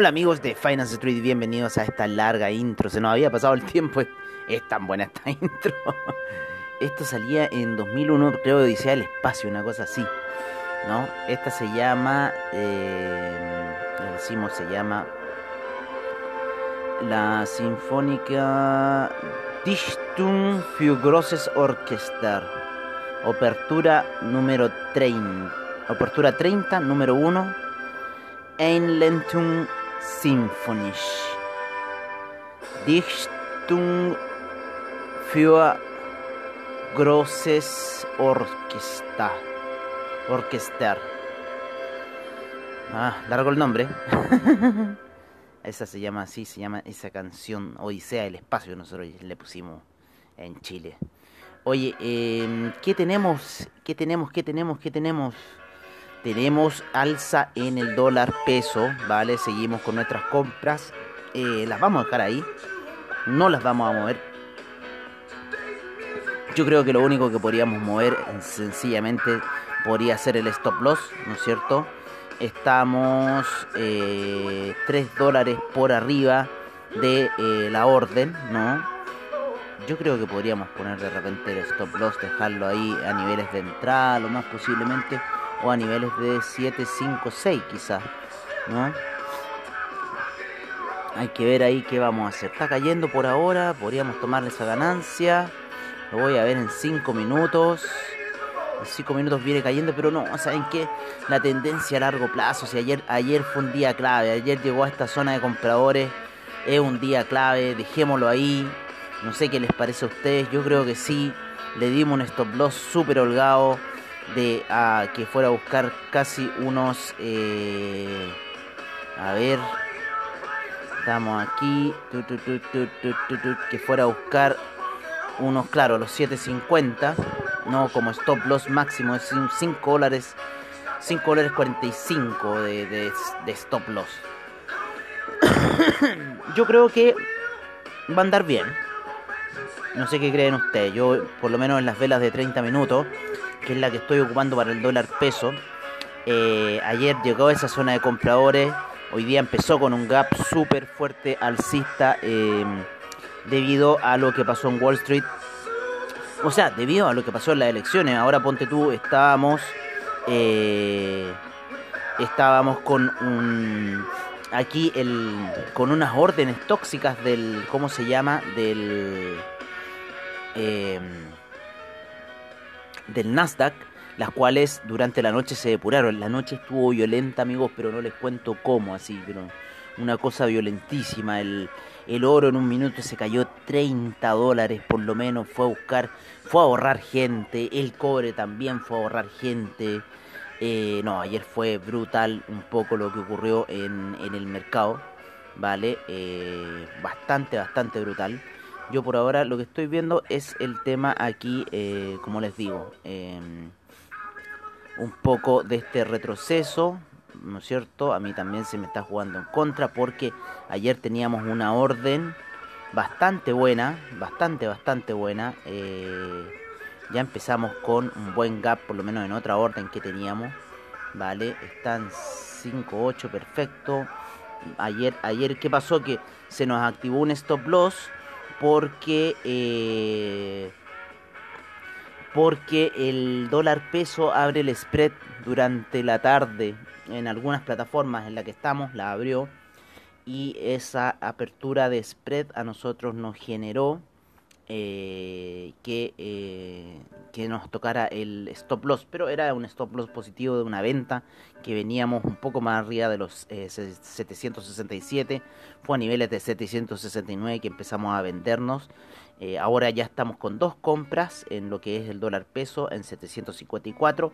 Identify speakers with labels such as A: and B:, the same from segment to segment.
A: Hola amigos de Finance Street, bienvenidos a esta larga intro. Se nos había pasado el tiempo, es tan buena esta intro. Esto salía en 2001, creo, Odisea del Espacio, una cosa así. ¿No? Esta se llama, eh, decimos, se llama la Sinfónica Dichtung für Grosses Orchester. Apertura número 30. Apertura 30, número 1. Einleitung Symphonisch. Dichtung für großes Orchester. Orchester. Ah, largo el nombre. esa se llama así, se llama esa canción Odisea del Espacio, nosotros le pusimos en Chile. Oye, eh, ¿qué tenemos? ¿Qué tenemos? ¿Qué tenemos? ¿Qué tenemos? Tenemos alza en el dólar peso, ¿vale? Seguimos con nuestras compras. Eh, las vamos a dejar ahí. No las vamos a mover. Yo creo que lo único que podríamos mover sencillamente podría ser el stop loss, ¿no es cierto? Estamos eh, 3 dólares por arriba de eh, la orden, ¿no? Yo creo que podríamos poner de repente el stop loss, dejarlo ahí a niveles de entrada, lo más posiblemente o a niveles de 7, 5, 6 quizás, ¿no? Hay que ver ahí qué vamos a hacer. Está cayendo por ahora, podríamos tomarle esa ganancia. Lo voy a ver en 5 minutos. En 5 minutos viene cayendo, pero no, ¿saben qué? La tendencia a largo plazo, si ayer, ayer fue un día clave, ayer llegó a esta zona de compradores, es un día clave, dejémoslo ahí. No sé qué les parece a ustedes, yo creo que sí. Le dimos un stop loss súper holgado de a que fuera a buscar casi unos eh, a ver estamos aquí que fuera a buscar unos claro los 750 no como stop loss máximo es 5 dólares 5 dólares 45 de, de, de stop loss. Yo creo que va a andar bien. No sé qué creen ustedes. Yo por lo menos en las velas de 30 minutos que es la que estoy ocupando para el dólar peso. Eh, ayer llegó a esa zona de compradores, hoy día empezó con un gap súper fuerte alcista eh, debido a lo que pasó en Wall Street. O sea, debido a lo que pasó en las elecciones. Ahora ponte tú, estábamos, eh, estábamos con un aquí el con unas órdenes tóxicas del cómo se llama del del Nasdaq, las cuales durante la noche se depuraron. La noche estuvo violenta, amigos, pero no les cuento cómo, así, pero una cosa violentísima. El, el oro en un minuto se cayó 30 dólares por lo menos, fue a buscar, fue a ahorrar gente, el cobre también fue a ahorrar gente. Eh, no, ayer fue brutal un poco lo que ocurrió en, en el mercado, ¿vale? Eh, bastante, bastante brutal. Yo por ahora lo que estoy viendo es el tema aquí, eh, como les digo, eh, un poco de este retroceso, ¿no es cierto? A mí también se me está jugando en contra porque ayer teníamos una orden bastante buena, bastante, bastante buena. Eh, ya empezamos con un buen gap, por lo menos en otra orden que teníamos, ¿vale? Están 5-8, perfecto. Ayer, ayer, ¿qué pasó? Que se nos activó un stop loss porque eh, porque el dólar peso abre el spread durante la tarde en algunas plataformas en la que estamos, la abrió y esa apertura de spread a nosotros nos generó eh, que, eh, que nos tocara el stop loss, pero era un stop loss positivo de una venta que veníamos un poco más arriba de los 767, eh, fue a niveles de 769 que empezamos a vendernos. ahora ya estamos con dos compras en lo que es el dólar peso en 754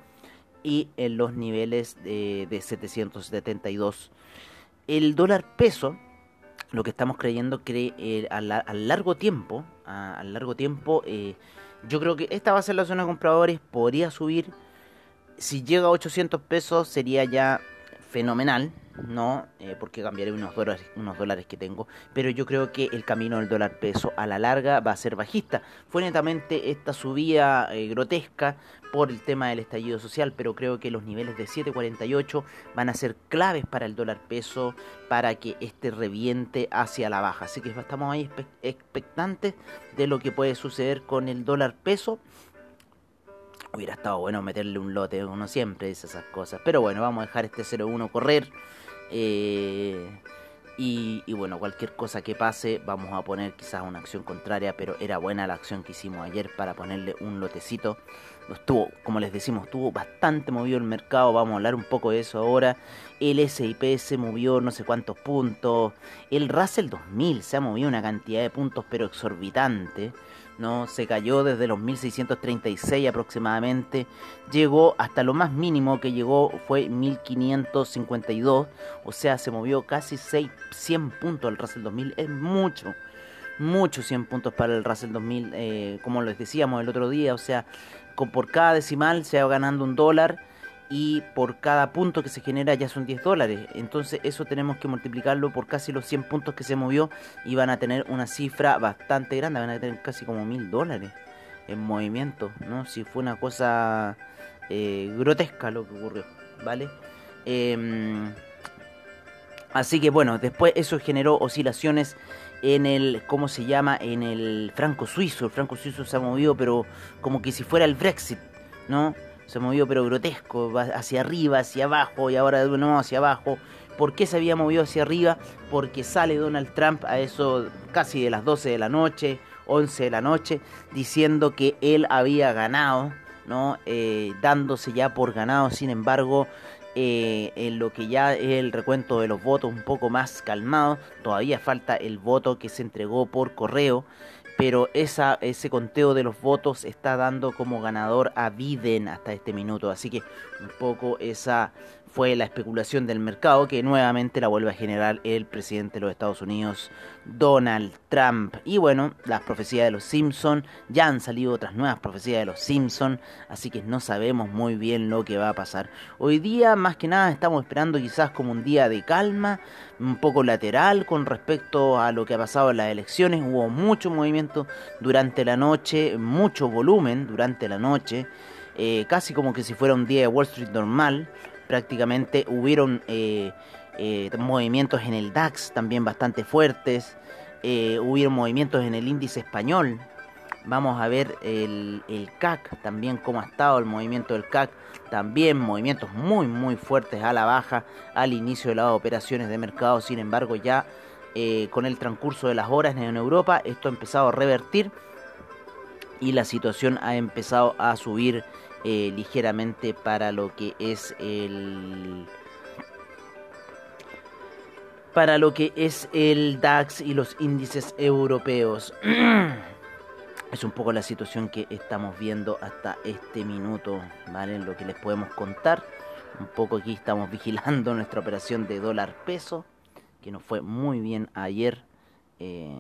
A: y en los niveles de, de 772. El dólar peso lo que estamos creyendo que eh, a, largo tiempo, a, largo tiempo, eh, yo creo que esta va a ser la zona de compradores, podría subir, si llega a 800 pesos sería ya fenomenal, ¿no? Eh, porque cambiaré unos dólares, unos dólares que tengo, pero yo creo que el camino del dólar peso a la larga va a ser bajista. Fue netamente esta subida eh, grotesca por el tema del estallido social, pero creo que los niveles de 7.48 van a ser claves para el dólar peso para que este reviente hacia la baja. Así que estamos ahí expectantes de lo que puede suceder con el dólar peso. Hubiera estado bueno meterle un lote, uno siempre dice esas cosas. Pero bueno, vamos a dejar este 0.1 correr. Eh, y, bueno, cualquier cosa que pase, vamos a poner quizás una acción contraria, pero era buena la acción que hicimos ayer para ponerle un lotecito. Estuvo, como les decimos, estuvo bastante movido el mercado, vamos a hablar un poco de eso ahora. El SIP se movió no sé cuántos puntos. El Russell 2000 se ha movido una cantidad de puntos, pero exorbitante. ¿No? Se cayó desde los 1636 aproximadamente, llegó hasta lo más mínimo que llegó fue 1552, o sea, se movió casi 6, 100 puntos el Russell 2000, es mucho, mucho 100 puntos para el Russell 2000, eh, como les decíamos el otro día, o sea, por cada decimal se va ganando un dólar y por cada punto que se genera ya son 10 dólares. Entonces eso tenemos que multiplicarlo por casi los 100 puntos que se movió y van a tener una cifra bastante grande, van a tener casi como mil dólares en movimiento, ¿no? Si fue una cosa eh, grotesca lo que ocurrió, ¿vale? Em, así que bueno, después eso generó oscilaciones en el, ¿cómo se llama? En el franco suizo. El franco suizo se ha movido, pero como que si fuera el Brexit, ¿no? Se movió pero grotesco, hacia arriba, hacia abajo y ahora de nuevo hacia abajo. ¿Por qué se había movido hacia arriba? Porque sale Donald Trump a eso casi de las 12 de la noche, 11 de la noche, diciendo que él había ganado, ¿no? Eh, dándose ya por ganado, sin embargo, eh, en lo que ya es el recuento de los votos un poco más calmado, todavía falta el voto que se entregó por correo pero ese conteo de los votos está dando como ganador a Biden hasta este minuto. Así que un poco esa fue la especulación del mercado que nuevamente la vuelve a generar el presidente de los Estados Unidos, Donald Trump. Y bueno, las profecías de los Simpson, ya han salido otras nuevas profecías de los Simpson, así que no sabemos muy bien lo que va a pasar. Hoy día, más que nada, estamos esperando quizás como un día de calma, un poco lateral con respecto a lo que ha pasado en las elecciones. Hubo mucho movimiento durante la noche, mucho volumen durante la noche. Eh, casi como que si fuera un día de Wall Street normal prácticamente hubieron eh, eh, movimientos en el DAX también bastante fuertes, eh, hubieron movimientos en el índice español. Vamos a ver el, el, CAC también cómo ha estado el movimiento del CAC. También movimientos muy muy fuertes a la baja al inicio de las operaciones de mercado. Sin embargo ya con el transcurso de las horas en Europa esto ha empezado a revertir y la situación ha empezado a subir eh, ligeramente para lo que es el para lo que es el DAX y los índices europeos. es un poco la situación que estamos viendo hasta este minuto, ¿vale? Lo que les podemos contar. Un poco aquí estamos vigilando nuestra operación de dólar peso, que nos fue muy bien ayer eh,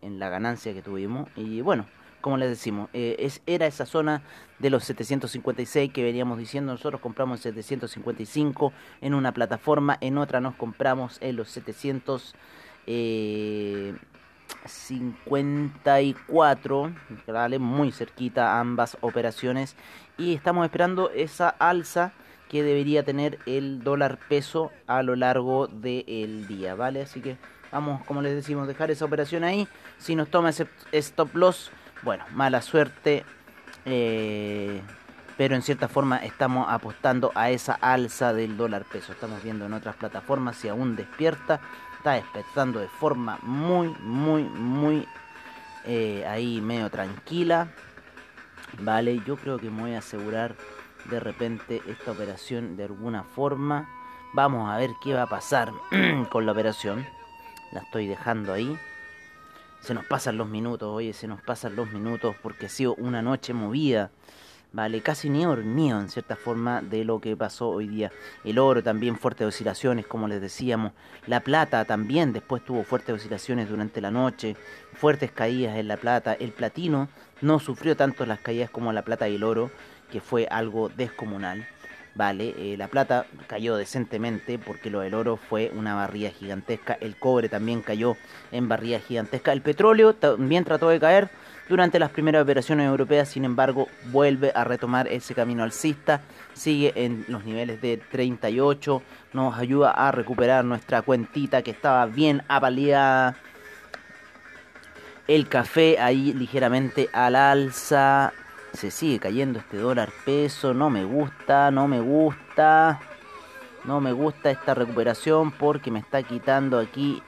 A: en la ganancia que tuvimos. Y bueno, como les decimos, eh, es, era esa zona de los 756 que veníamos diciendo, nosotros compramos 755 en una plataforma, en otra nos compramos en los 754, ¿vale? muy cerquita ambas operaciones, y estamos esperando esa alza que debería tener el dólar peso a lo largo del día, ¿vale? Así que Vamos, como les decimos, dejar esa operación ahí. Si nos toma ese stop loss, bueno, mala suerte. Eh, pero en cierta forma estamos apostando a esa alza del dólar peso. Estamos viendo en otras plataformas si aún despierta. Está despertando de forma muy, muy, muy eh, ahí medio tranquila. Vale, yo creo que me voy a asegurar de repente esta operación de alguna forma. Vamos a ver qué va a pasar con la operación. La estoy dejando ahí. Se nos pasan los minutos, oye, se nos pasan los minutos porque ha sido una noche movida. Vale, casi ni dormido en cierta forma de lo que pasó hoy día. El oro también fuertes oscilaciones, como les decíamos. La plata también después tuvo fuertes oscilaciones durante la noche. Fuertes caídas en la plata. El platino no sufrió tanto las caídas como la plata y el oro, que fue algo descomunal. Vale, eh, la plata cayó decentemente porque lo del oro fue una barrida gigantesca. El cobre también cayó en barrida gigantesca. El petróleo también trató de caer durante las primeras operaciones europeas, sin embargo, vuelve a retomar ese camino alcista. Sigue en los niveles de 38. Nos ayuda a recuperar nuestra cuentita que estaba bien apaleada. El café ahí ligeramente al alza se sigue cayendo este dólar peso, no me gusta, no me gusta, no me gusta esta recuperación porque me está quitando aquí,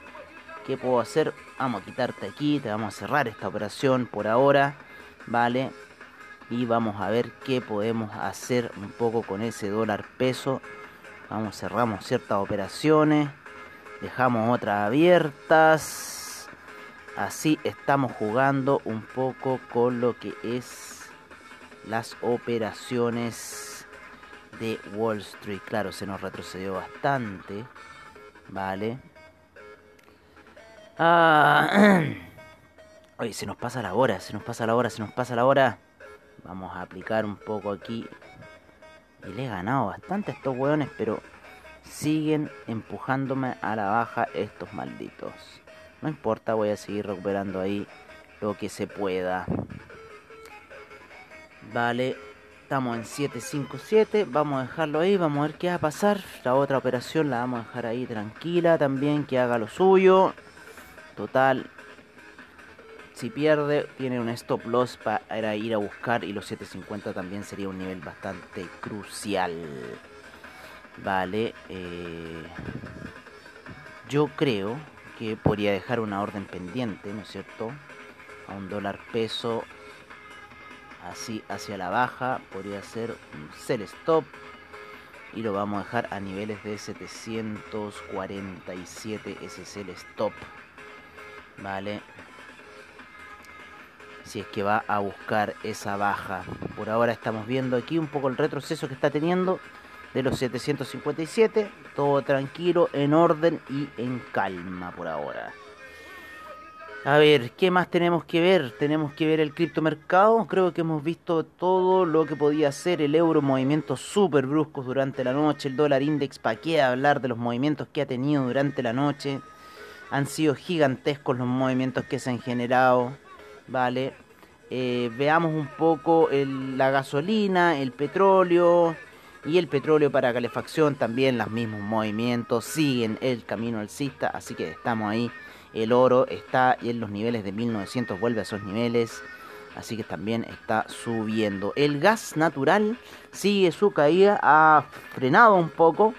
A: ¿qué puedo hacer? Vamos a quitarte aquí, te vamos a cerrar esta operación por ahora, ¿vale? Y vamos a ver qué podemos hacer un poco con ese dólar peso. Vamos, cerramos ciertas operaciones, dejamos otras abiertas. Así estamos jugando un poco con lo que es las operaciones de Wall Street. Claro, se nos retrocedió bastante. Vale. Ah, oye, se nos pasa la hora, se nos pasa la hora, se nos pasa la hora. Vamos a aplicar un poco aquí. Y le he ganado bastante a estos hueones, pero siguen empujándome a la baja estos malditos. No importa, voy a seguir recuperando ahí lo que se pueda. Vale, estamos en 757, vamos a dejarlo ahí, vamos a ver qué va a pasar. La otra operación la vamos a dejar ahí tranquila también, que haga lo suyo. Total, si pierde, tiene un stop loss para ir a buscar y los 750 también sería un nivel bastante crucial. Vale, eh, yo creo que podría dejar una orden pendiente, ¿no es cierto? A un dólar peso así hacia la baja podría ser un sell stop y lo vamos a dejar a niveles de 747 ese sell stop vale si es que va a buscar esa baja. Por ahora estamos viendo aquí un poco el retroceso que está teniendo de los 757 todo tranquilo en orden y en calma por ahora a ver, ¿qué más tenemos que ver? Tenemos que ver el criptomercado. Creo que hemos visto todo lo que podía hacer el euro, movimientos súper bruscos durante la noche. El dólar index, ¿para qué hablar de los movimientos que ha tenido durante la noche? Han sido gigantescos los movimientos que se han generado. Vale. Eh, veamos un poco la gasolina, el petróleo y el petróleo para calefacción. También los mismos movimientos siguen el camino alcista. Así que estamos ahí el oro está en los niveles de 1900, vuelve a esos niveles. Así que también está subiendo. El gas natural sigue su caída. Ha frenado un poco.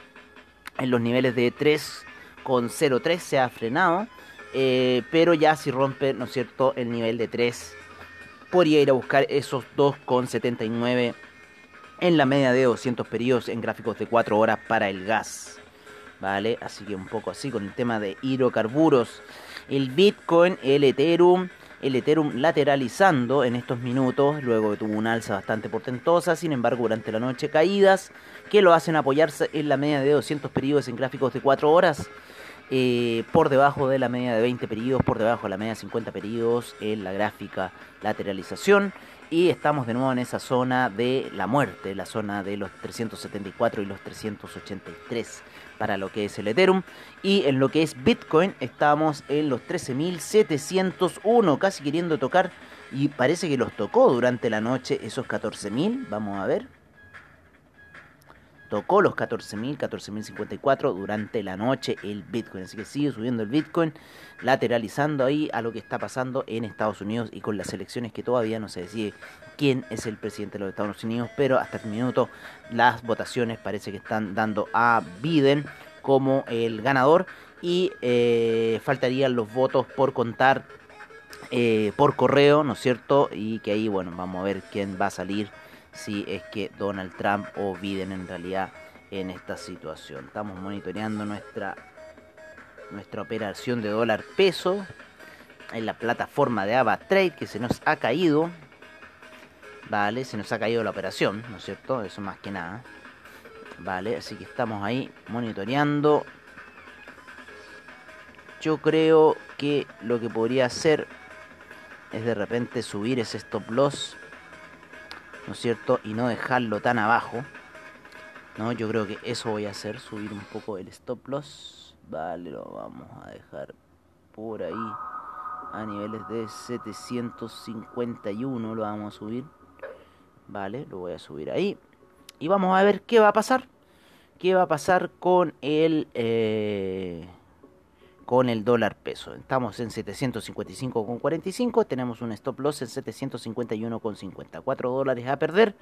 A: En los niveles de 3,03 se ha frenado. Eh, pero ya si rompe, ¿no es cierto?, el nivel de 3. Podría ir a buscar esos 2,79 en la media de 200 periodos en gráficos de 4 horas para el gas. ¿Vale? Así que un poco así con el tema de hidrocarburos el Bitcoin, el Ethereum, el Ethereum lateralizando en estos minutos, luego tuvo una alza bastante portentosa, sin embargo durante la noche caídas que lo hacen apoyarse en la media de 200 periodos en gráficos de 4 horas, eh, por debajo de la media de 20 periodos, por debajo de la media de 50 periodos en la gráfica lateralización. Y estamos de nuevo en esa zona de la muerte, la zona de los 374 y los 383 para lo que es el Ethereum. Y en lo que es Bitcoin estamos en los 13.701, casi queriendo tocar. Y parece que los tocó durante la noche esos 14.000. Vamos a ver. Tocó los 14.000, 14.054 durante la noche el Bitcoin. Así que sigue subiendo el Bitcoin, lateralizando ahí a lo que está pasando en Estados Unidos y con las elecciones que todavía no se decide quién es el presidente de los Estados Unidos, pero hasta el minuto las votaciones parece que están dando a Biden como el ganador y eh, faltarían los votos por contar eh, por correo, ¿no es cierto? Y que ahí, bueno, vamos a ver quién va a salir si es que Donald Trump o Biden en realidad en esta situación. Estamos monitoreando nuestra, nuestra operación de dólar peso en la plataforma de AvaTrade que se nos ha caído. Vale, se nos ha caído la operación, ¿no es cierto? Eso más que nada. Vale, así que estamos ahí monitoreando. Yo creo que lo que podría hacer es de repente subir ese stop loss ¿no es cierto? Y no dejarlo tan abajo, ¿no? Yo creo que eso voy a hacer, subir un poco el stop loss, vale, lo vamos a dejar por ahí a niveles de 751 lo vamos a subir, vale, lo voy a subir ahí y vamos a ver qué va a pasar, qué va a pasar con el... Eh, con el dólar peso. Estamos en 755,45, tenemos un stop loss en 751,50. 4 dólares a perder.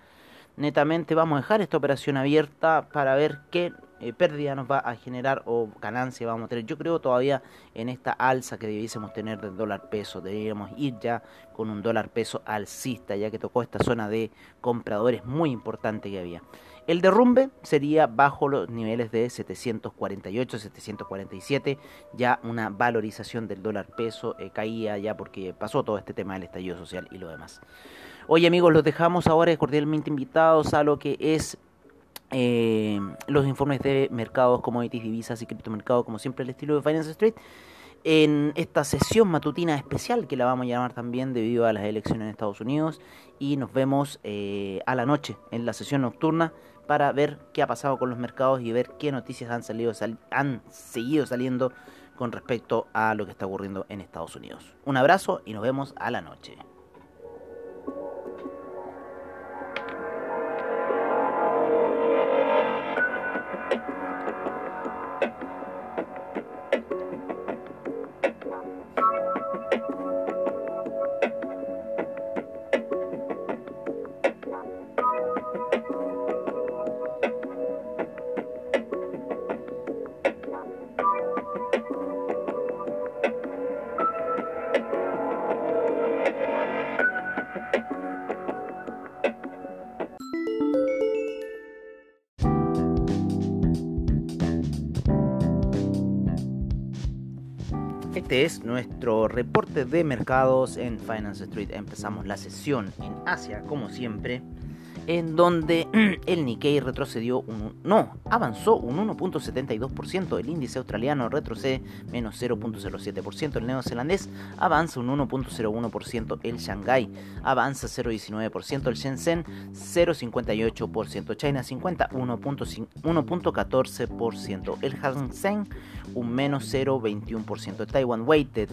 A: Netamente vamos a dejar esta operación abierta para ver qué eh, pérdida nos va a generar o ganancia vamos a tener. Yo creo todavía en esta alza que debiésemos tener del dólar peso. Deberíamos ir ya con un dólar peso alcista, ya que tocó esta zona de compradores muy importante que había. El derrumbe sería bajo los niveles de 748, 747, ya una valorización del dólar peso eh, caía ya porque pasó todo este tema del estallido social y lo demás. Oye amigos, los dejamos ahora cordialmente invitados a lo que es eh, los informes de mercados, commodities, divisas y criptomercados, como siempre el estilo de Finance Street. En esta sesión matutina especial que la vamos a llamar también debido a las elecciones en Estados Unidos y nos vemos eh, a la noche en la sesión nocturna para ver qué ha pasado con los mercados y ver qué noticias han, salido, han seguido saliendo con respecto a lo que está ocurriendo en Estados Unidos. Un abrazo y nos vemos a la noche. Este es nuestro reporte de mercados en Finance Street. Empezamos la sesión en Asia, como siempre en donde el Nikkei retrocedió, un, no, avanzó un 1.72%, el índice australiano retrocede menos 0.07%, el neozelandés avanza un 1.01%, el Shanghai avanza 0.19%, el Shenzhen 0.58%, China 50 1.14%, el Hang Seng un menos 0.21%, Taiwan Weighted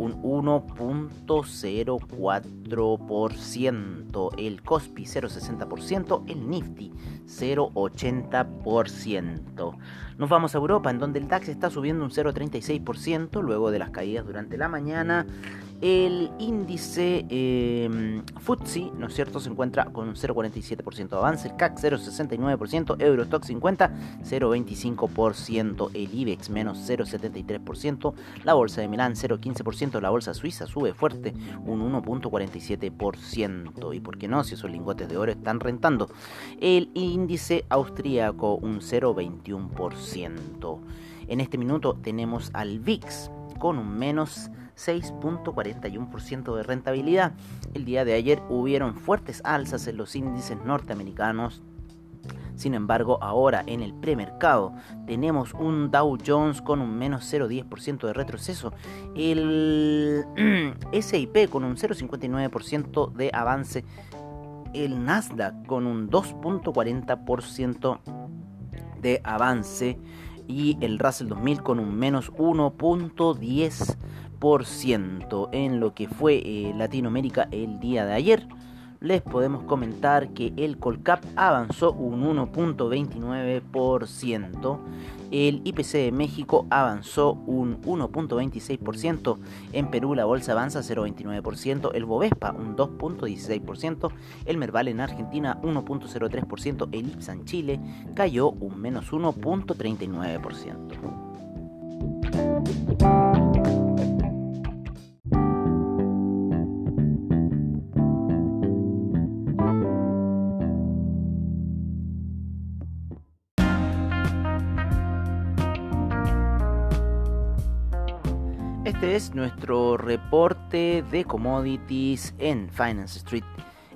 A: un 1.04%, el Cospi 0.60%, el Nifty 0.80%. Nos vamos a Europa, en donde el DAX está subiendo un 0.36% luego de las caídas durante la mañana el índice eh, FTSE, ¿no es cierto?, se encuentra con un 0,47% de avance, el CAC 0,69%, Eurostock 50, 0,25%, el IBEX menos 0,73%, la bolsa de Milán 0,15%, la bolsa suiza sube fuerte un 1,47%, y por qué no, si esos lingotes de oro están rentando, el índice austríaco un 0,21%. En este minuto tenemos al VIX con un menos 6.41% de rentabilidad. El día de ayer hubieron fuertes alzas en los índices norteamericanos. Sin embargo, ahora en el premercado tenemos un Dow Jones con un menos 0,10% de retroceso, el SIP con un 0,59% de avance, el Nasdaq con un 2.40% de avance y el Russell 2000 con un menos 1.10% en lo que fue eh, Latinoamérica el día de ayer. les podemos comentar que el Colcap avanzó un 1.29%, el IPC de México avanzó un 1.26%, en Perú la bolsa avanza 0.29%, el Bovespa un 2.16%, el Merval en Argentina 1.03%, el IPSA en Chile cayó un menos 1.39%. Este es nuestro reporte de commodities en Finance Street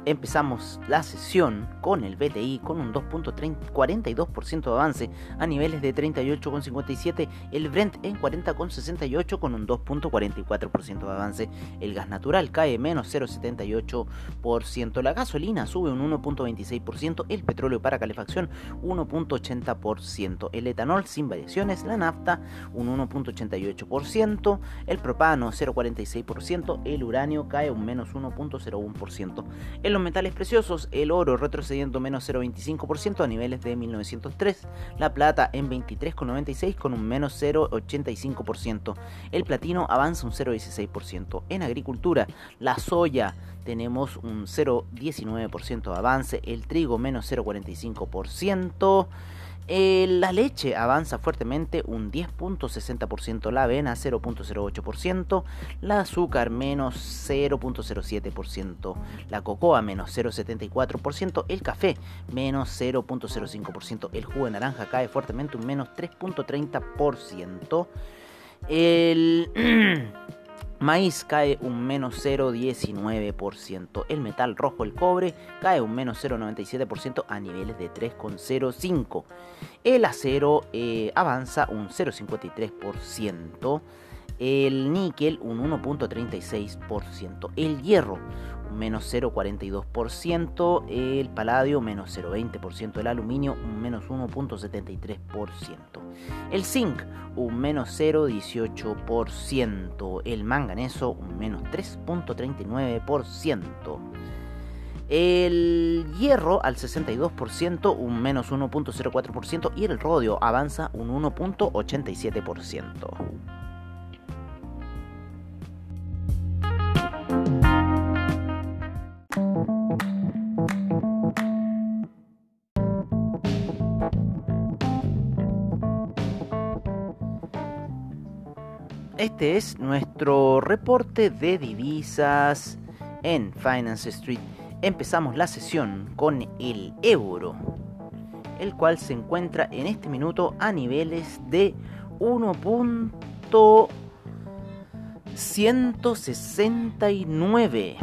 A: Empezamos la sesión con el BTI con un 2.42% de avance a niveles de 38,57, el Brent en 40,68 con un 2.44% de avance, el gas natural cae menos 0,78%, la gasolina sube un 1.26%, el petróleo para calefacción 1.80%, el etanol sin variaciones, la nafta un 1.88%, el propano 0.46%, el uranio cae un menos 1.01%, el los metales preciosos, el oro retrocediendo menos 0,25% a niveles de 1903, la plata en 23,96 con un menos 0,85%, el platino avanza un 0,16%, en agricultura la soya tenemos un 0,19% de avance, el trigo menos 0,45%, eh, la leche avanza fuertemente un 10.60%, la avena 0.08%, la azúcar menos 0.07%, la cocoa menos 0.74%, el café menos 0.05%, el jugo de naranja cae fuertemente un menos 3.30%, el... Maíz cae un menos 0,19%. El metal rojo, el cobre, cae un menos 0,97% a niveles de 3,05%. El acero eh, avanza un 0,53%. El níquel un 1.36%. El hierro menos 0.42%. El paladio menos 0.20%. El aluminio un menos 1.73%. El zinc un menos 0.18%. El manganeso un menos 3.39%. El hierro al 62%, un menos 1.04%, y el rodio avanza un 1.87%. Este es nuestro reporte de divisas en Finance Street. Empezamos la sesión con el euro, el cual se encuentra en este minuto a niveles de 1.169.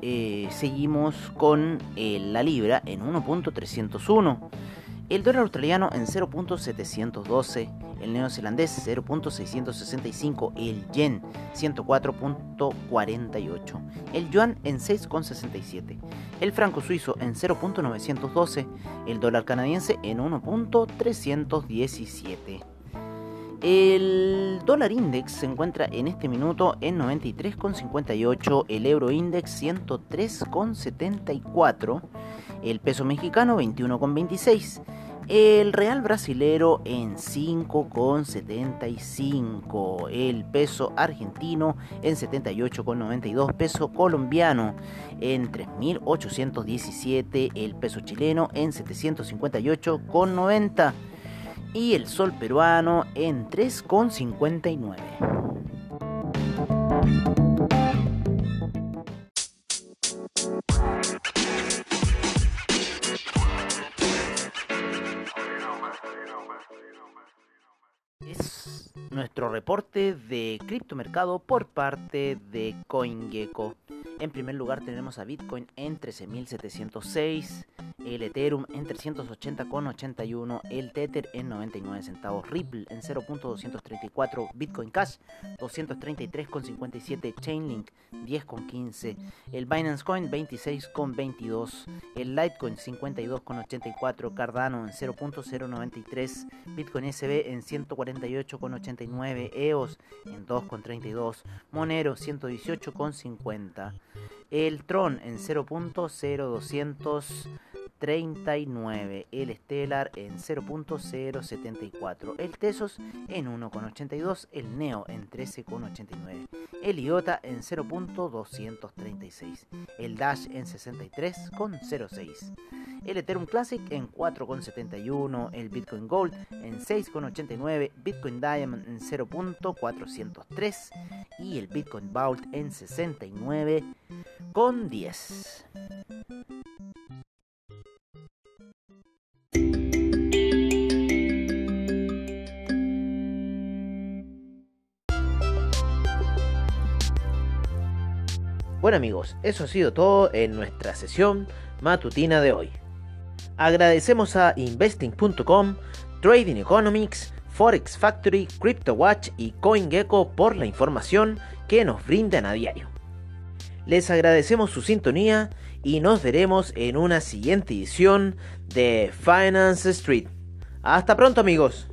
A: Eh, seguimos con eh, la libra en 1.301. El dólar australiano en 0.712 el neozelandés 0.665, el yen 104.48, el yuan en 6.67, el franco suizo en 0.912, el dólar canadiense en 1.317. El dólar index se encuentra en este minuto en 93,58, el euro index 103,74, el peso mexicano 21,26 el real brasilero en 5,75. El peso argentino en 78,92. Peso colombiano en 3.817. El peso chileno en 758,90. Y el sol peruano en 3,59. Reporte de criptomercado por parte de CoinGecko. En primer lugar tenemos a Bitcoin en 13.706, el Ethereum en 380,81, el Tether en 99 centavos, Ripple en 0.234, Bitcoin Cash 233,57, Chainlink 10,15, el Binance Coin 26,22, el Litecoin 52,84, Cardano en 0.093, Bitcoin SB en 148,89, EOS en 2,32, Monero 118,50. El Tron en 0.0239. El Stellar en 0.074. El Tesos en 1.82. El Neo en 13.89. El IOTA en 0.236. El Dash en 63.06 el Ethereum Classic en 4,71, el Bitcoin Gold en 6,89, Bitcoin Diamond en 0.403 y el Bitcoin Vault en 69,10. Amigos, eso ha sido todo en nuestra sesión matutina de hoy. Agradecemos a investing.com, Trading Economics, Forex Factory, CryptoWatch y CoinGecko por la información que nos brindan a diario. Les agradecemos su sintonía y nos veremos en una siguiente edición de Finance Street. Hasta pronto amigos.